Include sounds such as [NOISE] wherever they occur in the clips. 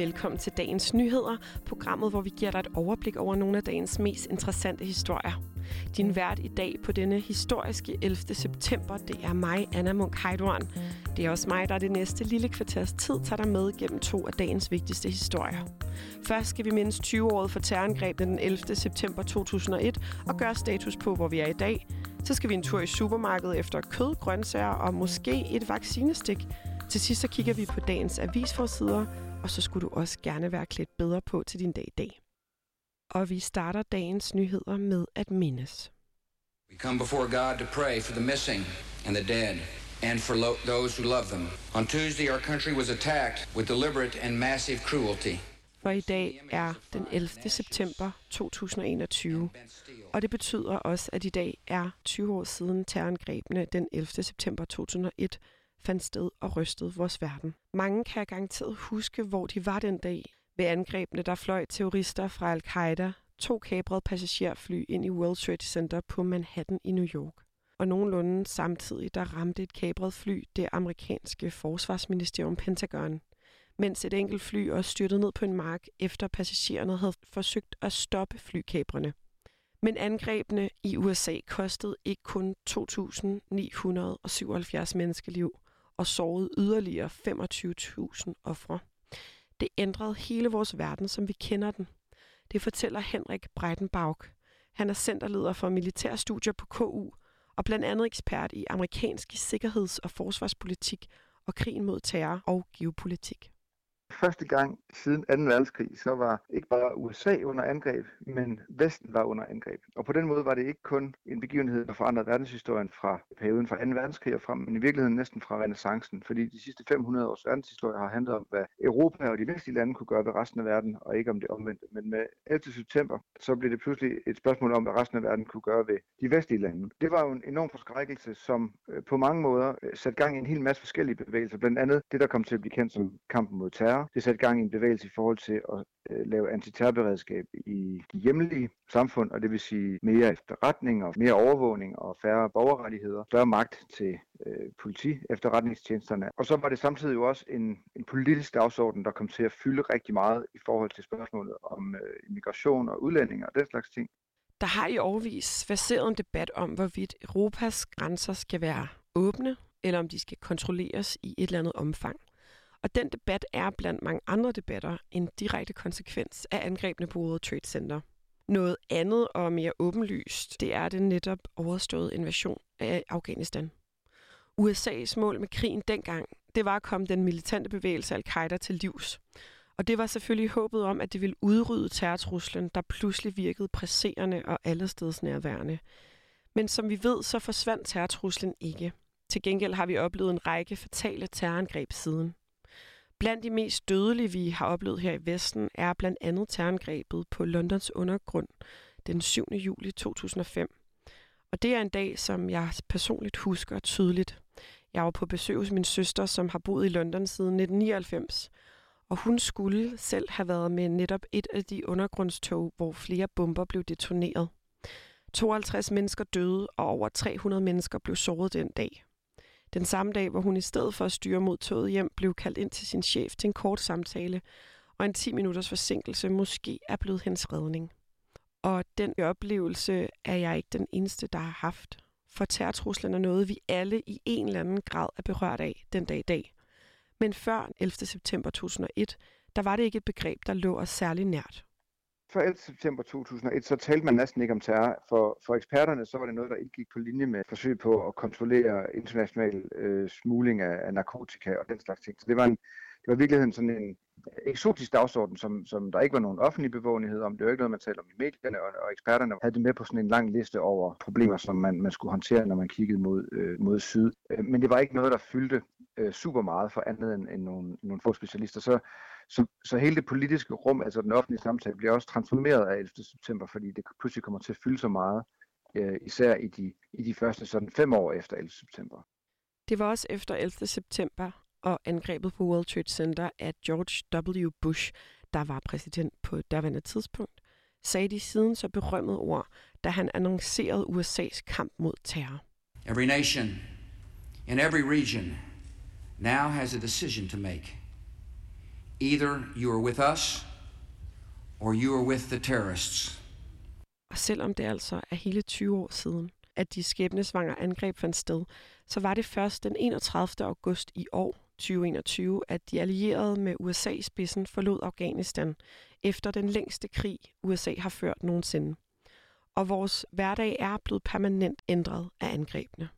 Velkommen til dagens nyheder, programmet, hvor vi giver dig et overblik over nogle af dagens mest interessante historier. Din vært i dag på denne historiske 11. september, det er mig, Anna Munk Heidorn. Det er også mig, der det næste lille kvarters tid tager dig med gennem to af dagens vigtigste historier. Først skal vi mindes 20-året for terrorangrebet den 11. september 2001 og gøre status på, hvor vi er i dag. Så skal vi en tur i supermarkedet efter kød, grøntsager og måske et vaccinestik. Til sidst så kigger vi på dagens avisforsider, og så skulle du også gerne være klædt bedre på til din dag i dag. Og vi starter dagens nyheder med at mindes. We come before God to pray for the missing and the dead and for lo- those who love them. On Tuesday, our country was attacked with deliberate and massive cruelty. For i dag er den 11. september 2021, og det betyder også, at i dag er 20 år siden terrorangrebene den 11. september 2001 fandt sted og rystede vores verden. Mange kan garanteret huske, hvor de var den dag. Ved angrebene, der fløj terrorister fra Al-Qaida, to kabrede passagerfly ind i World Trade Center på Manhattan i New York. Og nogenlunde samtidig, der ramte et kabret fly det amerikanske forsvarsministerium Pentagon, mens et enkelt fly også styrtede ned på en mark, efter passagererne havde forsøgt at stoppe flykabrene. Men angrebene i USA kostede ikke kun 2.977 menneskeliv og sårede yderligere 25.000 ofre. Det ændrede hele vores verden, som vi kender den. Det fortæller Henrik Breitenbach. Han er centerleder for militærstudier på KU og blandt andet ekspert i amerikansk sikkerheds- og forsvarspolitik og krigen mod terror og geopolitik. Første gang siden 2. verdenskrig, så var ikke bare USA under angreb, men Vesten var under angreb. Og på den måde var det ikke kun en begivenhed, der forandrede verdenshistorien fra perioden fra 2. verdenskrig og frem, men i virkeligheden næsten fra renaissancen, fordi de sidste 500 års verdenshistorie har handlet om, hvad Europa og de vestlige lande kunne gøre ved resten af verden, og ikke om det omvendte. Men med 11. september, så blev det pludselig et spørgsmål om, hvad resten af verden kunne gøre ved de vestlige lande. Det var jo en enorm forskrækkelse, som øh, på mange måder øh, satte gang i en hel masse forskellige bevægelser, blandt andet det, der kom til at blive kendt som kampen mod terror, det satte gang i en bevægelse i forhold til at øh, lave antiterrorberedskab i de hjemlige samfund, og det vil sige mere efterretning og mere overvågning og færre borgerrettigheder, større magt til øh, politi, efterretningstjenesterne. Og så var det samtidig jo også en, en politisk dagsorden, der kom til at fylde rigtig meget i forhold til spørgsmålet om øh, immigration og udlændinge og den slags ting. Der har i årvis baseret en debat om, hvorvidt Europas grænser skal være åbne, eller om de skal kontrolleres i et eller andet omfang. Og den debat er blandt mange andre debatter en direkte konsekvens af angrebene på World Trade Center. Noget andet og mere åbenlyst, det er den netop overståede invasion af Afghanistan. USA's mål med krigen dengang, det var at komme den militante bevægelse Al-Qaida til livs. Og det var selvfølgelig håbet om, at det ville udrydde terrortruslen, der pludselig virkede presserende og allesteds nærværende. Men som vi ved, så forsvandt terrortruslen ikke. Til gengæld har vi oplevet en række fatale terrorangreb siden. Blandt de mest dødelige, vi har oplevet her i Vesten, er blandt andet terrorangrebet på Londons undergrund den 7. juli 2005. Og det er en dag, som jeg personligt husker tydeligt. Jeg var på besøg hos min søster, som har boet i London siden 1999. Og hun skulle selv have været med netop et af de undergrundstog, hvor flere bomber blev detoneret. 52 mennesker døde, og over 300 mennesker blev såret den dag. Den samme dag, hvor hun i stedet for at styre mod toget hjem, blev kaldt ind til sin chef til en kort samtale, og en 10 minutters forsinkelse måske er blevet hendes redning. Og den oplevelse er jeg ikke den eneste, der har haft. For terrortruslen er noget, vi alle i en eller anden grad er berørt af den dag i dag. Men før 11. september 2001, der var det ikke et begreb, der lå os særlig nært. Før 11. september 2001, så talte man næsten ikke om terror. For, for eksperterne, så var det noget, der ikke gik på linje med forsøg på at kontrollere international øh, smugling af, af narkotika og den slags ting. Så det var, en, det var i virkeligheden sådan en eksotisk dagsorden, som, som der ikke var nogen offentlig bevågenhed om. Det var ikke noget, man talte om i medierne, og, og eksperterne havde det med på sådan en lang liste over problemer, som man, man skulle håndtere, når man kiggede mod, øh, mod syd. Øh, men det var ikke noget, der fyldte øh, super meget for andet end, end nogle, nogle få specialister. Så, så, så hele det politiske rum, altså den offentlige samtale, bliver også transformeret af 11. september, fordi det pludselig kommer til at fylde så meget, øh, især i de, i de første sådan fem år efter 11. september. Det var også efter 11. september og angrebet på World Trade Center, at George W. Bush, der var præsident på daværende tidspunkt, sagde de siden så berømmede ord, da han annoncerede USA's kamp mod terror. Every nation in every region now has a decision to make. Either you are with us, or you are with the terrorists. Og selvom det altså er hele 20 år siden, at de skæbnesvanger angreb fandt sted, så var det først den 31. august i år, 2021, at de allierede med USA i spidsen forlod Afghanistan efter den længste krig, USA har ført nogensinde. Og vores hverdag er blevet permanent ændret af angrebene.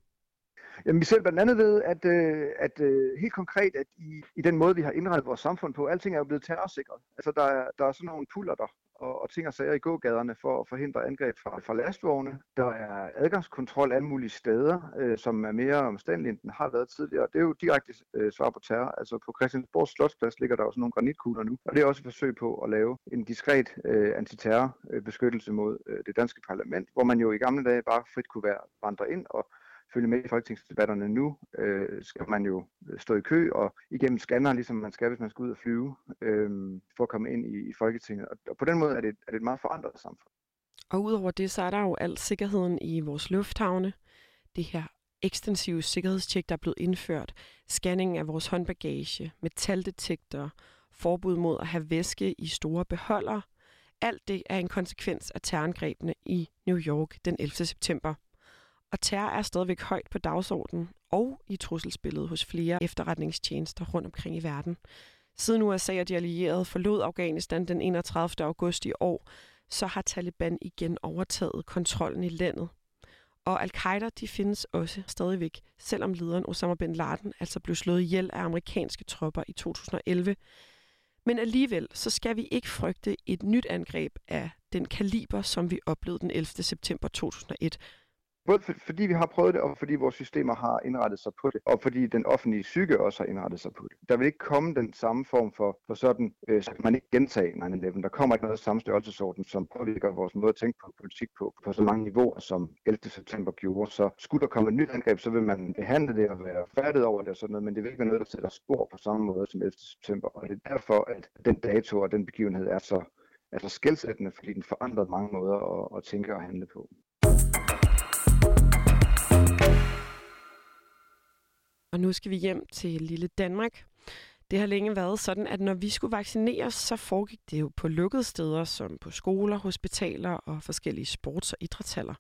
Jamen, vi selv blandt andet ved, at, øh, at øh, helt konkret, at i, i den måde, vi har indrettet vores samfund på, alting er jo blevet terrorsikret. Altså, der er, der er sådan nogle puller der, og, og ting og sager i gågaderne for at forhindre angreb fra, fra lastvogne. Der er adgangskontrol alle mulige steder, øh, som er mere omstændelige, end den har været tidligere. Det er jo direkte øh, svar på terror. Altså på Christiansborg Slotsplads ligger der også nogle granitkugler nu, og det er også et forsøg på at lave en diskret øh, antiterrorbeskyttelse mod øh, det danske parlament, hvor man jo i gamle dage bare frit kunne være vandre ind og følge med i folketingsdebatterne nu, øh, skal man jo stå i kø og igennem scanner, ligesom man skal, hvis man skal ud og flyve, øh, for at komme ind i, i Folketinget. Og, og på den måde er det, er det et meget forandret samfund. Og udover det, så er der jo al sikkerheden i vores lufthavne. Det her ekstensive sikkerhedstjek, der er blevet indført. Scanning af vores håndbagage, metaldetektorer, forbud mod at have væske i store beholdere. Alt det er en konsekvens af terrorangrebene i New York den 11. september. Og terror er stadigvæk højt på dagsordenen og i trusselsbilledet hos flere efterretningstjenester rundt omkring i verden. Siden USA og de allierede forlod Afghanistan den 31. august i år, så har Taliban igen overtaget kontrollen i landet. Og al-Qaida de findes også stadigvæk, selvom lederen Osama bin Laden altså blev slået ihjel af amerikanske tropper i 2011. Men alligevel så skal vi ikke frygte et nyt angreb af den kaliber, som vi oplevede den 11. september 2001, Både for, fordi vi har prøvet det, og fordi vores systemer har indrettet sig på det, og fordi den offentlige psyke også har indrettet sig på det. Der vil ikke komme den samme form for, for sådan, øh, så kan man ikke gentage 9-11. Der kommer ikke noget samme størrelsesorden, som påvirker vores måde at tænke på politik på, på så mange niveauer, som 11. september gjorde. Så skulle der komme et nyt angreb, så vil man behandle det og være færdig over det og sådan noget, men det vil ikke være noget, der sætter spor på samme måde som 11. september. Og det er derfor, at den dato og den begivenhed er så, er så skældsættende, fordi den forandrer mange måder at, at tænke og handle på. Og nu skal vi hjem til lille Danmark. Det har længe været sådan, at når vi skulle vaccineres, så foregik det jo på lukkede steder, som på skoler, hospitaler og forskellige sports- og idrætshaller.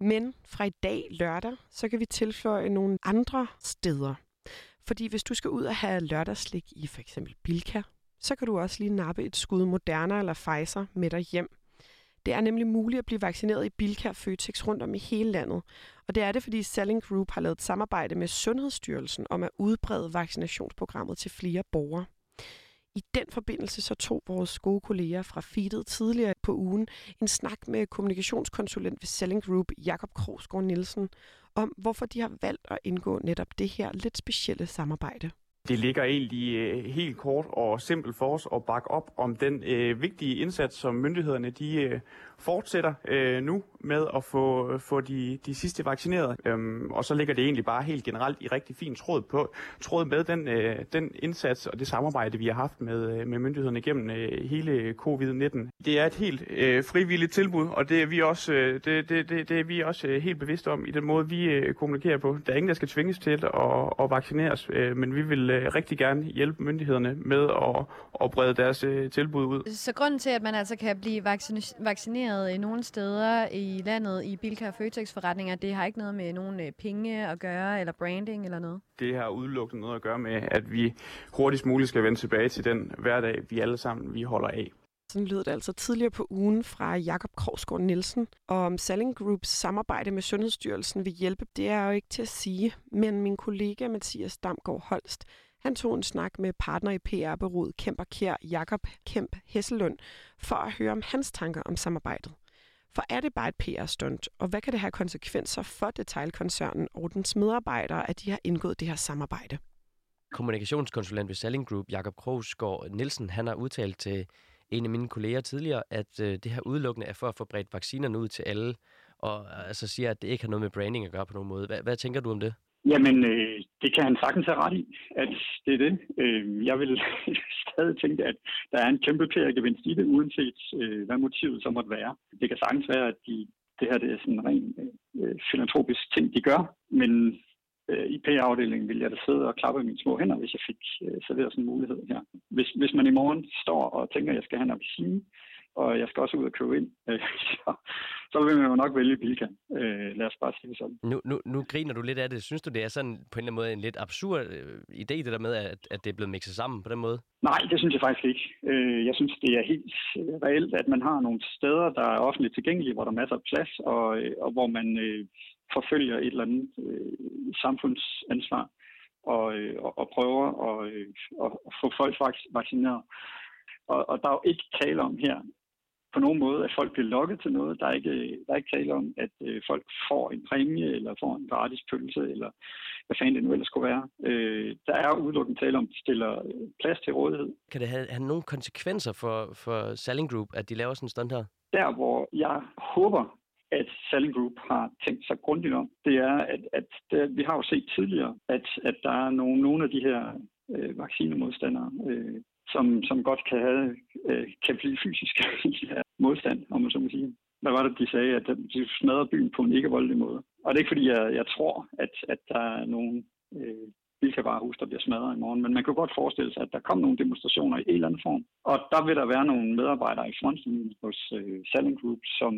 Men fra i dag lørdag, så kan vi tilføje nogle andre steder. Fordi hvis du skal ud og have lørdagslik i for eksempel Bilka, så kan du også lige nappe et skud Moderna eller Pfizer med dig hjem. Det er nemlig muligt at blive vaccineret i Bilka Føtex rundt om i hele landet. Og det er det, fordi Selling Group har lavet et samarbejde med Sundhedsstyrelsen om at udbrede vaccinationsprogrammet til flere borgere. I den forbindelse så tog vores gode kolleger fra Feedet tidligere på ugen en snak med kommunikationskonsulent ved Selling Group, Jakob Krogsgaard Nielsen, om hvorfor de har valgt at indgå netop det her lidt specielle samarbejde. Det ligger egentlig øh, helt kort og simpelt for os at bakke op om den øh, vigtige indsats, som myndighederne de øh, fortsætter øh, nu med at få, øh, få de, de sidste vaccineret. Øhm, og så ligger det egentlig bare helt generelt i rigtig fin tråd, på, tråd med den, øh, den indsats og det samarbejde, vi har haft med, øh, med myndighederne gennem øh, hele covid-19. Det er et helt øh, frivilligt tilbud, og det er vi også, øh, det, det, det, det er vi også øh, helt bevidste om i den måde, vi øh, kommunikerer på. Der er ingen, der skal tvinges til at, at vaccineres, øh, men vi vil øh, rigtig gerne hjælpe myndighederne med at, at brede deres øh, tilbud ud. Så grunden til, at man altså kan blive vaccineret i nogle steder i landet i Bilka og Føtex forretninger, det har ikke noget med nogen øh, penge at gøre, eller branding eller noget? Det har udelukkende noget at gøre med, at vi hurtigst muligt skal vende tilbage til den hverdag, vi alle sammen vi holder af. Sådan lød det altså tidligere på ugen fra Jakob Krogsgaard Nielsen. Og om Selling Groups samarbejde med Sundhedsstyrelsen vil hjælpe, det er jo ikke til at sige. Men min kollega Mathias Damgaard Holst, han tog en snak med partner i PR-byrået Kemper Kjær, Jakob Kemp Hesselund, for at høre om hans tanker om samarbejdet. For er det bare et PR-stunt, og hvad kan det have konsekvenser for detailkoncernen og dens medarbejdere, at de har indgået det her samarbejde? Kommunikationskonsulent ved Selling Group, Jakob Krogsgaard Nielsen, han har udtalt til en af mine kolleger tidligere, at øh, det her udelukkende er for at få bredt vaccinerne ud til alle, og altså siger, at det ikke har noget med branding at gøre på nogen måde. Hvad, hvad tænker du om det? Jamen, øh, det kan han sagtens have ret i, at det er det. Øh, jeg vil [LAUGHS] stadig tænke, at der er en kæmpe PR-gevinst i det, uanset øh, hvad motivet så måtte være. Det kan sagtens være, at de, det her det er sådan en ren øh, filantropisk ting, de gør, men øh, i PR-afdelingen ville jeg da sidde og klappe i mine små hænder, hvis jeg fik øh, serveret sådan en mulighed her. Hvis, hvis man i morgen står og tænker, at jeg skal have en appelsine, og jeg skal også ud og købe ind, øh, [LAUGHS] så, så vil man jo nok vælge Bilka. Øh, lad os bare sige det sådan. Nu, nu, nu griner du lidt af det. Synes du, det er sådan på en eller anden måde en lidt absurd øh, idé, det der med, at, at det er blevet mixet sammen på den måde? Nej, det synes jeg faktisk ikke. Øh, jeg synes, det er helt reelt, at man har nogle steder, der er offentligt tilgængelige, hvor der er masser af plads, og, øh, og hvor man øh, forfølger et eller andet øh, samfundsansvar og, øh, og, og prøver at, øh, at få folk vaccineret. Og, og der er jo ikke tale om her, på nogen måde, at folk bliver lokket til noget. Der er ikke, der er ikke tale om, at øh, folk får en præmie, eller får en gratis pølse, eller hvad fanden det nu ellers skulle være. Øh, der er udelukkende tale om, at de stiller plads til rådighed. Kan det have, have nogle konsekvenser for, for Selling Group, at de laver sådan en stand her? Der, hvor jeg håber, at Selling Group har tænkt sig grundigt om, det er, at, at det, vi har jo set tidligere, at, at der er nogle, nogle af de her øh, vaccinemodstandere, øh, som, som godt kan, have, øh, kan blive fysisk [LAUGHS] modstand, om man så må sige. Hvad var det, de sagde? At de smadrer byen på en ikke-voldelig måde. Og det er ikke, fordi jeg, jeg tror, at, at der er nogen øh, bilkabarehus, der bliver smadret i morgen. Men man kan godt forestille sig, at der kommer nogle demonstrationer i en eller anden form. Og der vil der være nogle medarbejdere i frontlinjen hos øh, Selling Group, som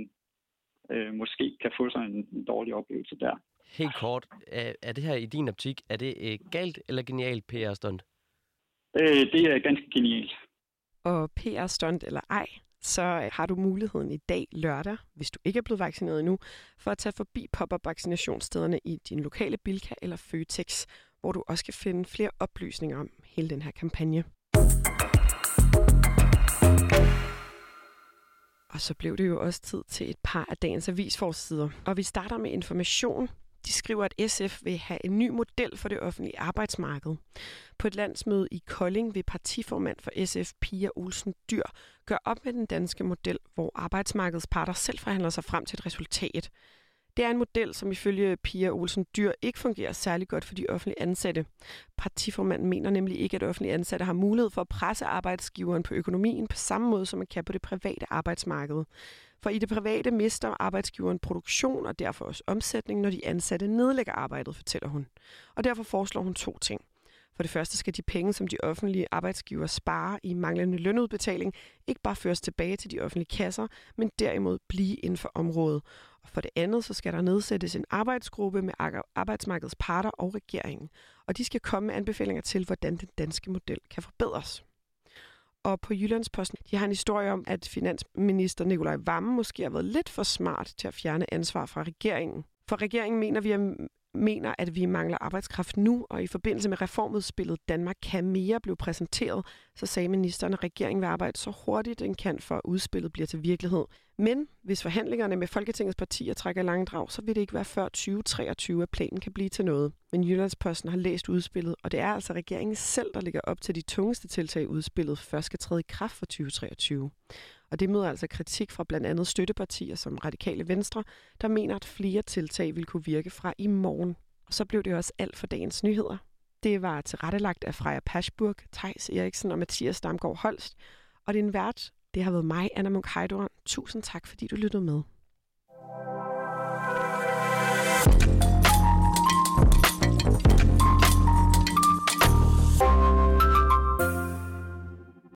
øh, måske kan få sig en, en dårlig oplevelse der. Helt kort, er, er det her i din optik, er det øh, galt eller genialt PR-stunt? Øh, det er ganske genialt. Og PR-stunt eller ej, så har du muligheden i dag lørdag, hvis du ikke er blevet vaccineret endnu, for at tage forbi pop-up vaccinationsstederne i din lokale Bilka eller Føtex, hvor du også kan finde flere oplysninger om hele den her kampagne. Og så blev det jo også tid til et par af dagens avisforsider. Og vi starter med information, de skriver, at SF vil have en ny model for det offentlige arbejdsmarked. På et landsmøde i Kolding vil partiformand for SF, Pia Olsen Dyr, gøre op med den danske model, hvor arbejdsmarkedets parter selv forhandler sig frem til et resultat. Det er en model, som ifølge Pia Olsen Dyr ikke fungerer særlig godt for de offentlige ansatte. Partiformanden mener nemlig ikke, at offentlige ansatte har mulighed for at presse arbejdsgiveren på økonomien på samme måde, som man kan på det private arbejdsmarked. For i det private mister arbejdsgiveren produktion og derfor også omsætning, når de ansatte nedlægger arbejdet, fortæller hun. Og derfor foreslår hun to ting. For det første skal de penge, som de offentlige arbejdsgiver sparer i manglende lønudbetaling, ikke bare føres tilbage til de offentlige kasser, men derimod blive inden for området. Og for det andet, så skal der nedsættes en arbejdsgruppe med arbejdsmarkedets parter og regeringen. Og de skal komme med anbefalinger til, hvordan den danske model kan forbedres. Og på Jyllandsposten, de har en historie om, at finansminister Nikolaj Vammen måske har været lidt for smart til at fjerne ansvar fra regeringen. For regeringen mener, vi mener, at vi mangler arbejdskraft nu, og i forbindelse med reformudspillet Danmark kan mere blev præsenteret, så sagde ministeren, at regeringen vil arbejde så hurtigt den kan, for at udspillet bliver til virkelighed. Men hvis forhandlingerne med Folketingets partier trækker lange drag, så vil det ikke være før 2023, at planen kan blive til noget. Men Jyllandsposten har læst udspillet, og det er altså regeringen selv, der ligger op til de tungeste tiltag i udspillet, først skal træde i kraft for 2023. Og det møder altså kritik fra blandt andet støttepartier som Radikale Venstre, der mener, at flere tiltag vil kunne virke fra i morgen. Og så blev det også alt for dagens nyheder. Det var tilrettelagt af Freja Paschburg, Tejs Eriksen og Mathias Damgaard Holst. Og din vært, det har været mig, Anna Munk Heidorn. Tusind tak, fordi du lyttede med. thank you